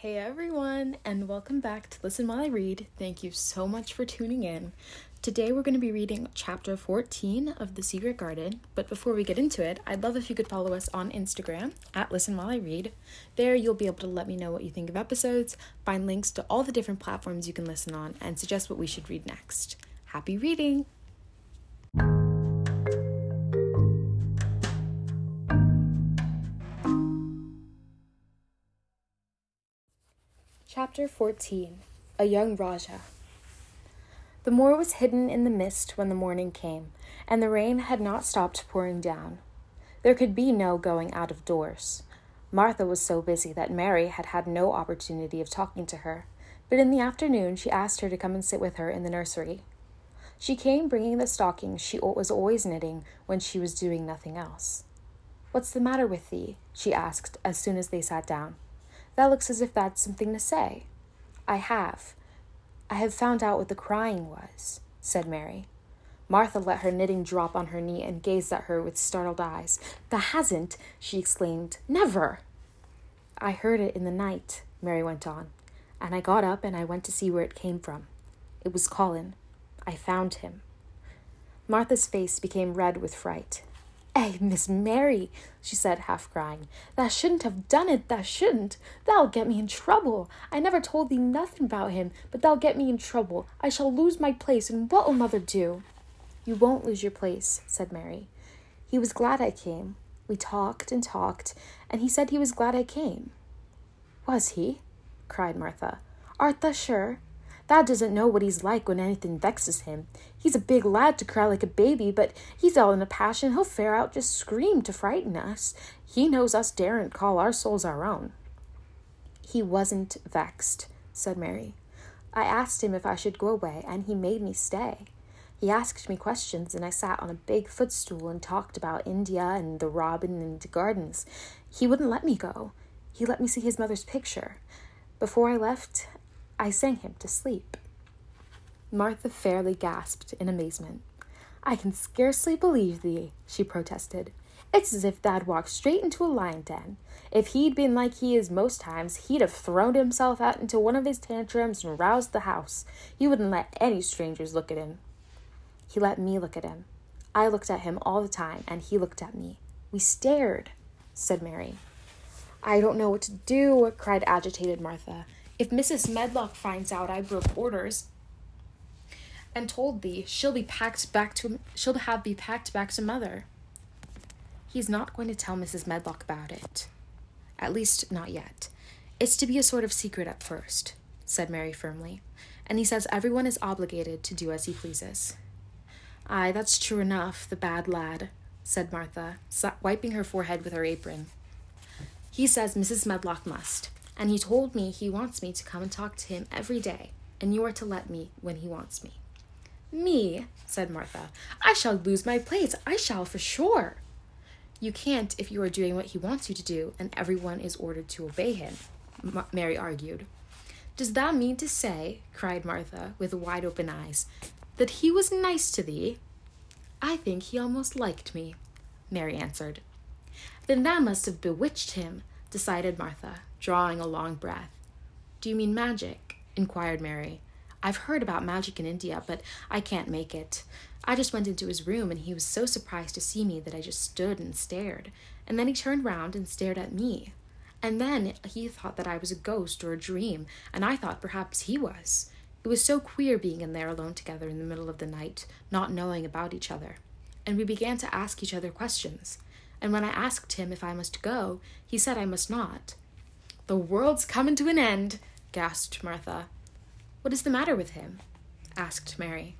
Hey everyone, and welcome back to Listen While I Read. Thank you so much for tuning in. Today we're going to be reading chapter 14 of The Secret Garden, but before we get into it, I'd love if you could follow us on Instagram at Listen While I Read. There you'll be able to let me know what you think of episodes, find links to all the different platforms you can listen on, and suggest what we should read next. Happy reading! Chapter 14 A Young Rajah The moor was hidden in the mist when the morning came, and the rain had not stopped pouring down. There could be no going out of doors. Martha was so busy that Mary had had no opportunity of talking to her, but in the afternoon she asked her to come and sit with her in the nursery. She came bringing the stockings she was always knitting when she was doing nothing else. What's the matter with thee? she asked as soon as they sat down. That looks as if that's something to say. I have. I have found out what the crying was, said Mary. Martha let her knitting drop on her knee and gazed at her with startled eyes. That hasn't, she exclaimed. Never. I heard it in the night, Mary went on, and I got up and I went to see where it came from. It was Colin. I found him. Martha's face became red with fright. Eh, Miss Mary, she said, half crying, thou shouldn't have done it, thou shouldn't. Thou'll get me in trouble. I never told thee nothing about him, but thou'll get me in trouble. I shall lose my place, and what'll mother do? You won't lose your place, said Mary. He was glad I came. We talked and talked, and he said he was glad I came. Was he? cried Martha. Art thou sure? Thou doesn't know what he's like when anything vexes him. He's a big lad to cry like a baby, but he's all in a passion. He'll fare out just scream to frighten us. He knows us daren't call our souls our own. He wasn't vexed, said Mary. I asked him if I should go away, and he made me stay. He asked me questions, and I sat on a big footstool and talked about India and the robin and the gardens. He wouldn't let me go. He let me see his mother's picture. Before I left, I sang him to sleep. Martha fairly gasped in amazement. I can scarcely believe thee, she protested. It's as if thou'd walked straight into a lion den. If he'd been like he is most times, he'd have thrown himself out into one of his tantrums and roused the house. He wouldn't let any strangers look at him. He let me look at him. I looked at him all the time, and he looked at me. We stared, said Mary. I don't know what to do, cried agitated Martha. If Mrs. Medlock finds out I broke orders and told thee, she'll be packed back to she'll have be packed back to mother. He's not going to tell Mrs. Medlock about it. At least not yet. It's to be a sort of secret at first, said Mary firmly, and he says everyone is obligated to do as he pleases. Ay, that's true enough, the bad lad, said Martha, wiping her forehead with her apron. He says Mrs. Medlock must and he told me he wants me to come and talk to him every day, and you are to let me when he wants me. Me, said Martha. I shall lose my place. I shall for sure. You can't if you are doing what he wants you to do, and everyone is ordered to obey him, Mary argued. Does that mean to say, cried Martha, with wide open eyes, that he was nice to thee? I think he almost liked me, Mary answered. Then thou must have bewitched him, decided Martha, drawing a long breath. Do you mean magic? inquired Mary. I've heard about magic in India, but I can't make it. I just went into his room and he was so surprised to see me that I just stood and stared. And then he turned round and stared at me. And then he thought that I was a ghost or a dream, and I thought perhaps he was. It was so queer being in there alone together in the middle of the night, not knowing about each other. And we began to ask each other questions. And when I asked him if I must go, he said I must not. The world's coming to an end, gasped Martha. What is the matter with him? asked Mary.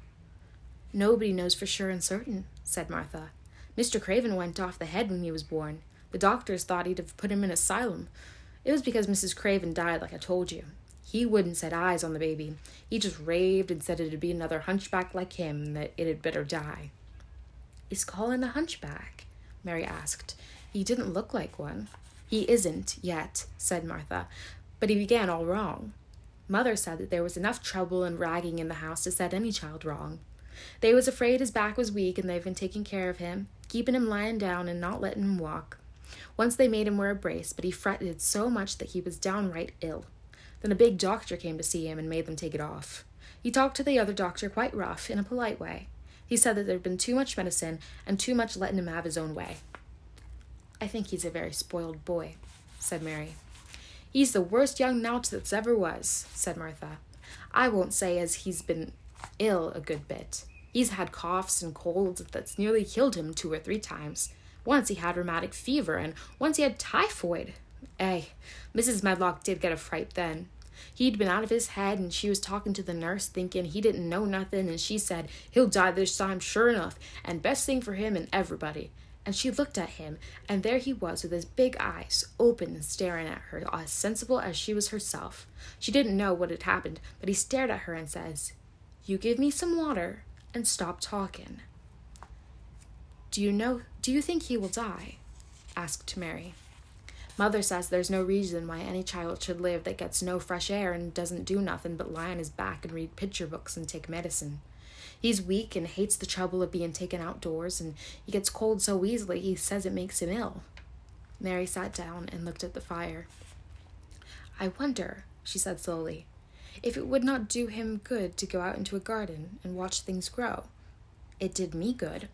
Nobody knows for sure and certain, said Martha. Mr. Craven went off the head when he was born. The doctors thought he'd have put him in asylum. It was because Mrs. Craven died, like I told you. He wouldn't set eyes on the baby. He just raved and said it'd be another hunchback like him and that it had better die. Is Colin a hunchback? Mary asked. He didn't look like one. He isn't yet, said Martha, but he began all wrong. Mother said that there was enough trouble and ragging in the house to set any child wrong. They was afraid his back was weak and they've been taking care of him, keeping him lying down and not letting him walk. Once they made him wear a brace, but he fretted so much that he was downright ill. Then a big doctor came to see him and made them take it off. He talked to the other doctor quite rough, in a polite way. He said that there had been too much medicine and too much letting him have his own way. I think he's a very spoiled boy, said Mary. He's the worst young nowt that's ever was, said Martha. I won't say as he's been ill a good bit. He's had coughs and colds that's nearly killed him two or three times. Once he had rheumatic fever, and once he had typhoid. Eh, Mrs. Medlock did get a fright then. He'd been out of his head, and she was talking to the nurse, thinking he didn't know nothing, and she said, He'll die this time, sure enough, and best thing for him and everybody. And she looked at him, and there he was with his big eyes open and staring at her, as sensible as she was herself. She didn't know what had happened, but he stared at her and says, You give me some water and stop talking. Do you know do you think he will die? asked Mary. Mother says there's no reason why any child should live that gets no fresh air and doesn't do nothing but lie on his back and read picture books and take medicine. He's weak and hates the trouble of being taken outdoors, and he gets cold so easily he says it makes him ill. Mary sat down and looked at the fire. I wonder, she said slowly, if it would not do him good to go out into a garden and watch things grow. It did me good.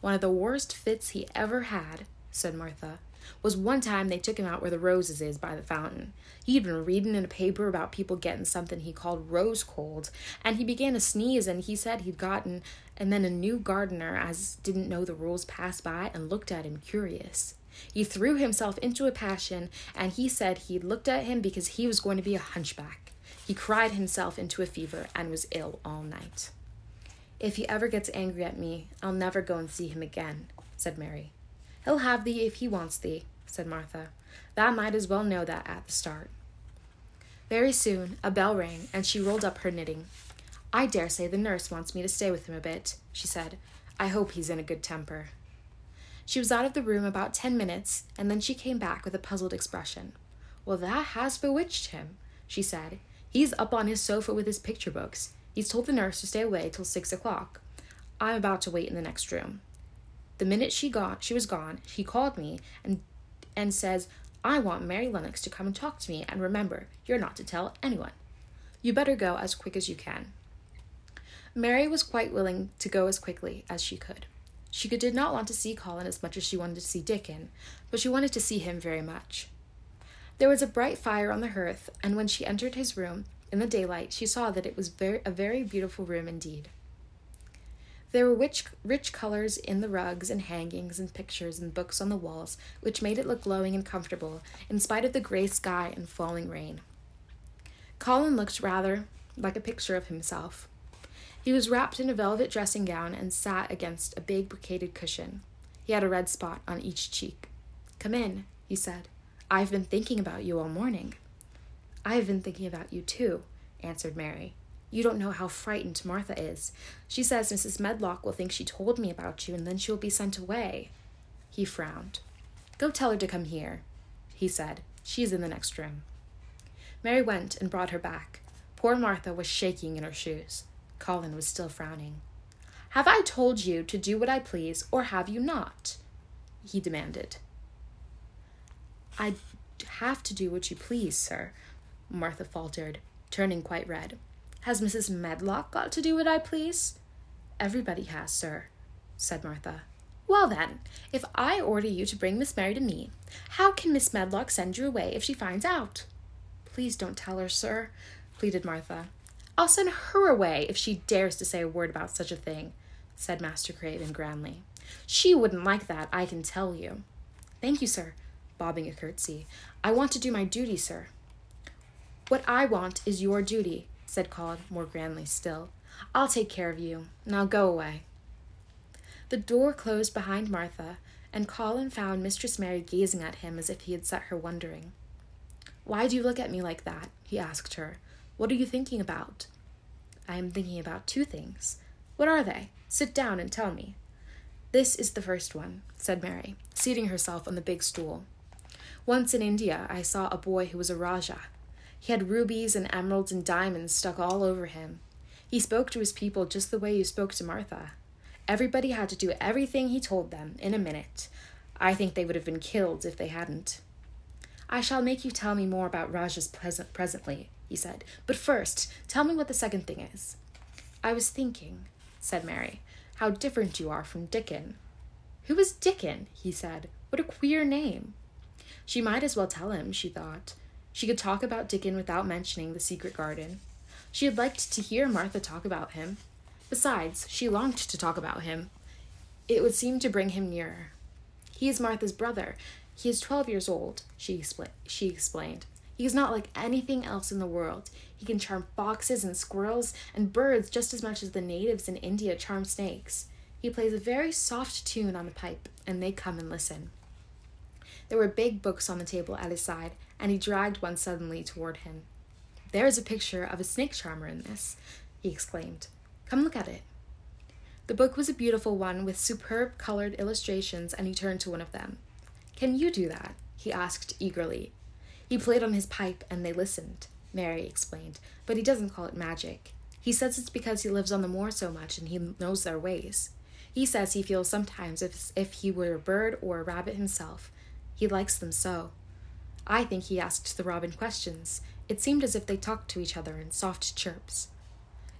One of the worst fits he ever had, said Martha, was one time they took him out where the roses is by the fountain. He'd been reading in a paper about people getting something he called rose cold, and he began to sneeze and he said he'd gotten and then a new gardener as didn't know the rules passed by and looked at him curious. He threw himself into a passion and he said he looked at him because he was going to be a hunchback. He cried himself into a fever and was ill all night. If he ever gets angry at me, I'll never go and see him again, said Mary. He'll have thee if he wants thee, said Martha. Thou might as well know that at the start. Very soon a bell rang, and she rolled up her knitting. I dare say the nurse wants me to stay with him a bit, she said. I hope he's in a good temper. She was out of the room about ten minutes, and then she came back with a puzzled expression. Well, that has bewitched him, she said. He's up on his sofa with his picture books. He's told the nurse to stay away till six o'clock. I'm about to wait in the next room. The minute she got she was gone, he called me and and says, I want Mary Lennox to come and talk to me, and remember, you're not to tell anyone. You better go as quick as you can. Mary was quite willing to go as quickly as she could. She did not want to see Colin as much as she wanted to see Dickon, but she wanted to see him very much. There was a bright fire on the hearth, and when she entered his room in the daylight, she saw that it was very, a very beautiful room indeed. There were rich, rich colors in the rugs and hangings and pictures and books on the walls, which made it look glowing and comfortable, in spite of the gray sky and falling rain. Colin looked rather like a picture of himself. He was wrapped in a velvet dressing gown and sat against a big brocaded cushion. He had a red spot on each cheek. Come in, he said. I've been thinking about you all morning. I have been thinking about you too, answered Mary. You don't know how frightened Martha is. She says Mrs. Medlock will think she told me about you and then she will be sent away. He frowned. Go tell her to come here, he said. She's in the next room. Mary went and brought her back. Poor Martha was shaking in her shoes. Colin was still frowning. Have I told you to do what I please, or have you not? he demanded. I have to do what you please, sir, Martha faltered, turning quite red. Has Mrs. Medlock got to do what I please? Everybody has, sir, said Martha. Well, then, if I order you to bring Miss Mary to me, how can Miss Medlock send you away if she finds out? Please don't tell her, sir, pleaded Martha. I'll send her away if she dares to say a word about such a thing, said Master Craven grandly. She wouldn't like that, I can tell you. Thank you, sir, bobbing a curtsy. I want to do my duty, sir. What I want is your duty, said Colin more grandly still. I'll take care of you. Now go away. The door closed behind Martha, and Colin found Mistress Mary gazing at him as if he had set her wondering. Why do you look at me like that? he asked her. What are you thinking about? I am thinking about two things. What are they? Sit down and tell me. This is the first one, said Mary, seating herself on the big stool. Once in India, I saw a boy who was a Rajah. He had rubies and emeralds and diamonds stuck all over him. He spoke to his people just the way you spoke to Martha. Everybody had to do everything he told them in a minute. I think they would have been killed if they hadn't. I shall make you tell me more about Rajas present presently, he said. But first, tell me what the second thing is. I was thinking, said Mary, how different you are from Dickon. Who is Dickon? he said. What a queer name. She might as well tell him, she thought. She could talk about Dickon without mentioning the secret garden. She had liked to hear Martha talk about him. Besides, she longed to talk about him. It would seem to bring him nearer. He is Martha's brother. He is twelve years old, she, expl- she explained. He is not like anything else in the world. He can charm foxes and squirrels and birds just as much as the natives in India charm snakes. He plays a very soft tune on the pipe, and they come and listen. There were big books on the table at his side, and he dragged one suddenly toward him. There is a picture of a snake charmer in this, he exclaimed. Come look at it. The book was a beautiful one with superb colored illustrations, and he turned to one of them. Can you do that? he asked eagerly. He played on his pipe, and they listened, Mary explained, but he doesn't call it magic. He says it's because he lives on the moor so much and he knows their ways. He says he feels sometimes as if he were a bird or a rabbit himself. He likes them so. I think he asked the robin questions. It seemed as if they talked to each other in soft chirps.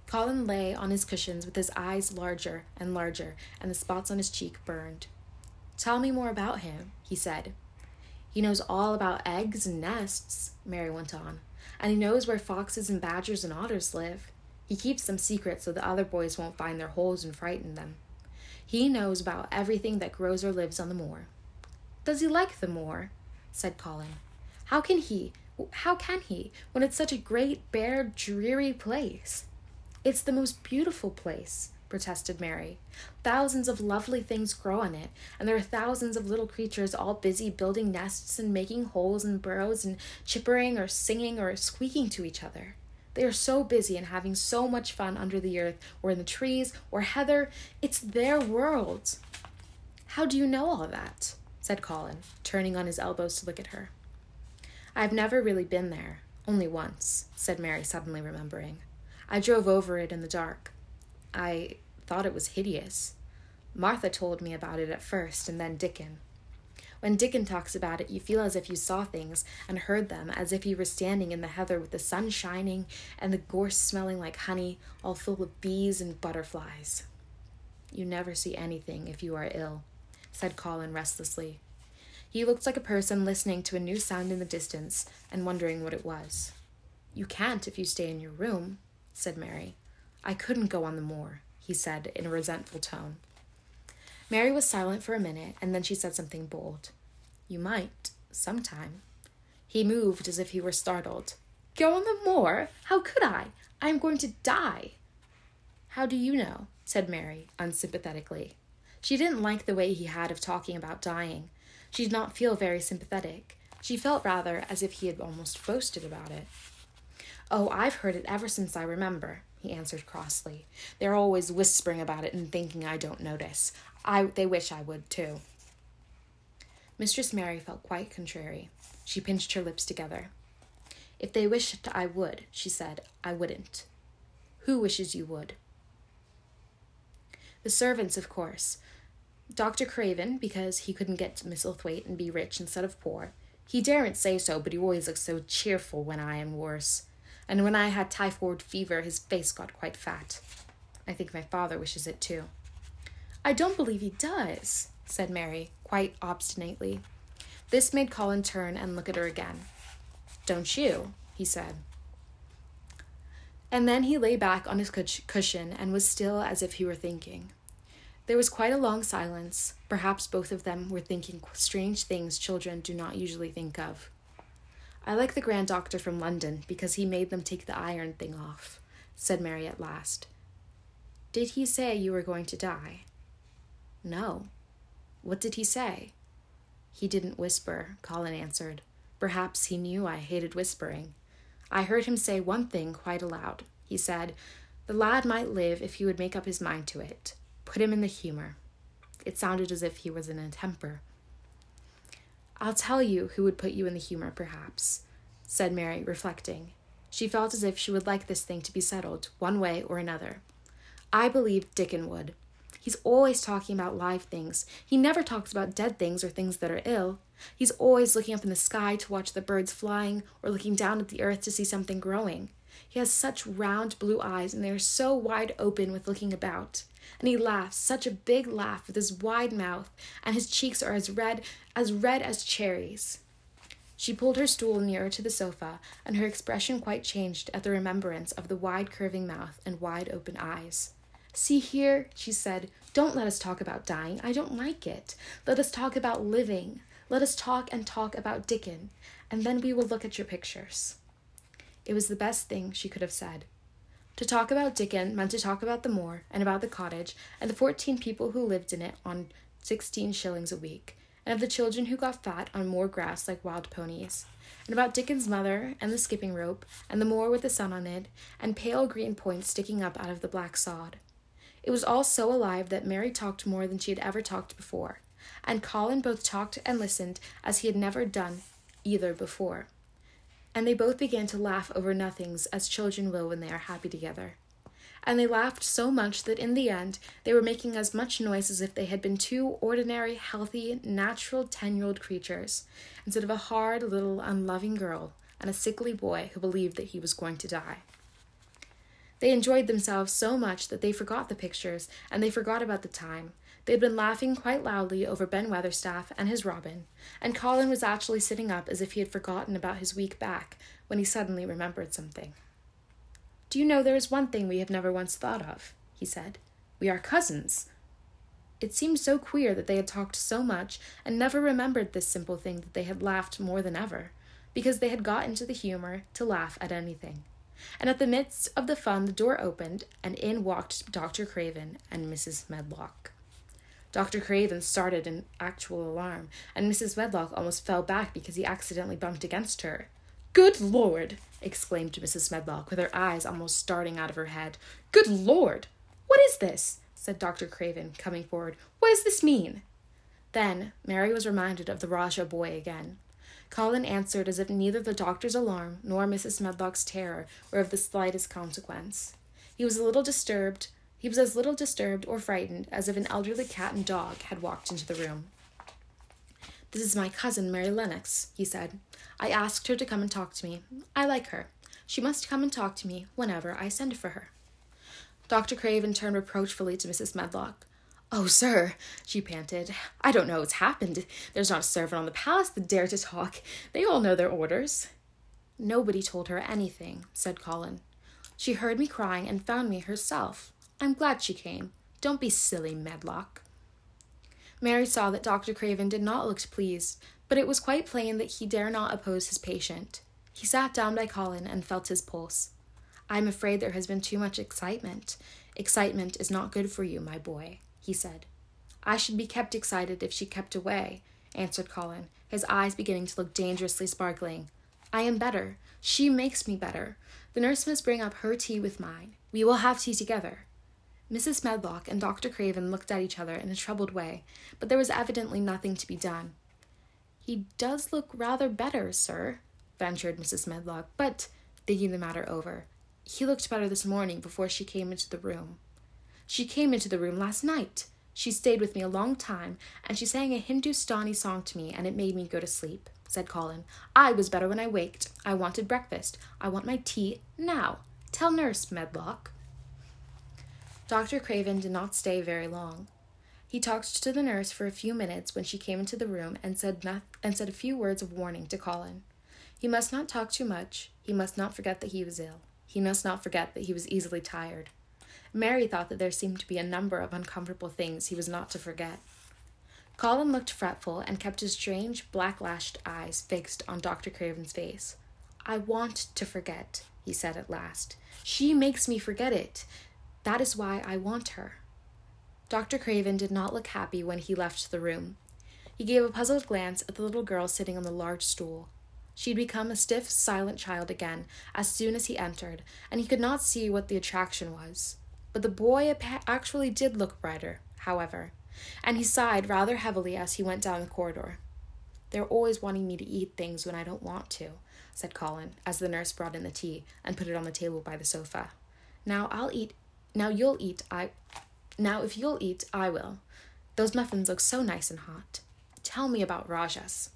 Colin lay on his cushions with his eyes larger and larger, and the spots on his cheek burned. Tell me more about him, he said. He knows all about eggs and nests, Mary went on, and he knows where foxes and badgers and otters live. He keeps them secret so the other boys won't find their holes and frighten them. He knows about everything that grows or lives on the moor. Does he like the moor? said Colin. How can he? How can he, when it's such a great, bare, dreary place? It's the most beautiful place, protested Mary. Thousands of lovely things grow on it, and there are thousands of little creatures all busy building nests and making holes and burrows and chippering or singing or squeaking to each other. They are so busy and having so much fun under the earth or in the trees or heather. It's their world. How do you know all that? said Colin, turning on his elbows to look at her. I've never really been there, only once, said Mary, suddenly remembering. I drove over it in the dark. I thought it was hideous. Martha told me about it at first, and then Dickon. When Dickon talks about it, you feel as if you saw things and heard them, as if you were standing in the heather with the sun shining and the gorse smelling like honey, all full of bees and butterflies. You never see anything if you are ill, said Colin restlessly. He looked like a person listening to a new sound in the distance and wondering what it was. You can't if you stay in your room, said Mary. I couldn't go on the moor, he said in a resentful tone. Mary was silent for a minute, and then she said something bold. You might, sometime. He moved as if he were startled. Go on the moor? How could I? I am going to die. How do you know? said Mary, unsympathetically. She didn't like the way he had of talking about dying. She did not feel very sympathetic. She felt rather as if he had almost boasted about it. Oh, I've heard it ever since I remember, he answered crossly. They're always whispering about it and thinking I don't notice. I they wish I would too. Mistress Mary felt quite contrary. She pinched her lips together. If they wished I would, she said, I wouldn't. Who wishes you would? The servants, of course. Dr. Craven, because he couldn't get to Misselthwaite and be rich instead of poor. He daren't say so, but he always looks so cheerful when I am worse. And when I had typhoid fever, his face got quite fat. I think my father wishes it too. I don't believe he does, said Mary, quite obstinately. This made Colin turn and look at her again. Don't you? he said. And then he lay back on his cushion and was still as if he were thinking. There was quite a long silence. Perhaps both of them were thinking strange things children do not usually think of. I like the Grand Doctor from London because he made them take the iron thing off, said Mary at last. Did he say you were going to die? No. What did he say? He didn't whisper, Colin answered. Perhaps he knew I hated whispering. I heard him say one thing quite aloud. He said, The lad might live if he would make up his mind to it. Put him in the humor. It sounded as if he was in a temper. I'll tell you who would put you in the humor, perhaps, said Mary, reflecting. She felt as if she would like this thing to be settled, one way or another. I believe Dickon would. He's always talking about live things. He never talks about dead things or things that are ill. He's always looking up in the sky to watch the birds flying or looking down at the earth to see something growing. He has such round blue eyes, and they are so wide open with looking about. And he laughs, such a big laugh with his wide mouth, and his cheeks are as red as red as cherries. She pulled her stool nearer to the sofa, and her expression quite changed at the remembrance of the wide curving mouth and wide open eyes. See here, she said, don't let us talk about dying. I don't like it. Let us talk about living. Let us talk and talk about Dickon, and then we will look at your pictures. It was the best thing she could have said. To talk about Dickon meant to talk about the moor and about the cottage and the fourteen people who lived in it on sixteen shillings a week, and of the children who got fat on moor grass like wild ponies, and about Dickon's mother and the skipping rope and the moor with the sun on it and pale green points sticking up out of the black sod. It was all so alive that Mary talked more than she had ever talked before, and Colin both talked and listened as he had never done either before. And they both began to laugh over nothings as children will when they are happy together. And they laughed so much that in the end they were making as much noise as if they had been two ordinary, healthy, natural ten year old creatures, instead of a hard, little, unloving girl and a sickly boy who believed that he was going to die. They enjoyed themselves so much that they forgot the pictures and they forgot about the time. They had been laughing quite loudly over Ben Weatherstaff and his Robin, and Colin was actually sitting up as if he had forgotten about his weak back when he suddenly remembered something. Do you know there is one thing we have never once thought of? he said. We are cousins. It seemed so queer that they had talked so much and never remembered this simple thing that they had laughed more than ever, because they had got into the humor to laugh at anything and at the midst of the fun the door opened, and in walked Dr. Craven and Mrs. Medlock. Dr. Craven started in actual alarm, and Mrs. Medlock almost fell back because he accidentally bumped against her. Good Lord! exclaimed Mrs. Medlock, with her eyes almost starting out of her head. Good Lord! What is this? said Dr. Craven, coming forward. What does this mean? Then Mary was reminded of the Rajah boy again. Colin answered as if neither the doctor's alarm nor Mrs. Medlock's terror were of the slightest consequence. He was a little disturbed. He was as little disturbed or frightened as if an elderly cat and dog had walked into the room. This is my cousin, Mary Lennox, he said. I asked her to come and talk to me. I like her. She must come and talk to me whenever I send for her. Dr. Craven turned reproachfully to Mrs. Medlock. Oh, sir, she panted. I don't know what's happened. There's not a servant on the palace that dare to talk. They all know their orders. Nobody told her anything, said Colin. She heard me crying and found me herself. I'm glad she came. Don't be silly, Medlock. Mary saw that Dr. Craven did not look pleased, but it was quite plain that he dare not oppose his patient. He sat down by Colin and felt his pulse. I am afraid there has been too much excitement. Excitement is not good for you, my boy he said. I should be kept excited if she kept away, answered Colin, his eyes beginning to look dangerously sparkling. I am better. She makes me better. The nurse must bring up her tea with mine. We will have tea together. Mrs. Medlock and Dr. Craven looked at each other in a troubled way, but there was evidently nothing to be done. He does look rather better, sir, ventured Mrs. Medlock, but, thinking the matter over, he looked better this morning before she came into the room. She came into the room last night. She stayed with me a long time, and she sang a Hindustani song to me, and it made me go to sleep, said Colin. I was better when I waked. I wanted breakfast. I want my tea now. Tell nurse, Medlock. Dr. Craven did not stay very long. He talked to the nurse for a few minutes when she came into the room and said, not, and said a few words of warning to Colin. He must not talk too much. He must not forget that he was ill. He must not forget that he was easily tired. Mary thought that there seemed to be a number of uncomfortable things he was not to forget. Colin looked fretful and kept his strange, black lashed eyes fixed on Dr. Craven's face. I want to forget, he said at last. She makes me forget it. That is why I want her. Dr. Craven did not look happy when he left the room. He gave a puzzled glance at the little girl sitting on the large stool. She had become a stiff, silent child again as soon as he entered, and he could not see what the attraction was. But the boy actually did look brighter, however, and he sighed rather heavily as he went down the corridor. They're always wanting me to eat things when I don't want to, said Colin, as the nurse brought in the tea and put it on the table by the sofa. Now I'll eat. Now you'll eat. I. Now if you'll eat, I will. Those muffins look so nice and hot. Tell me about Rajas.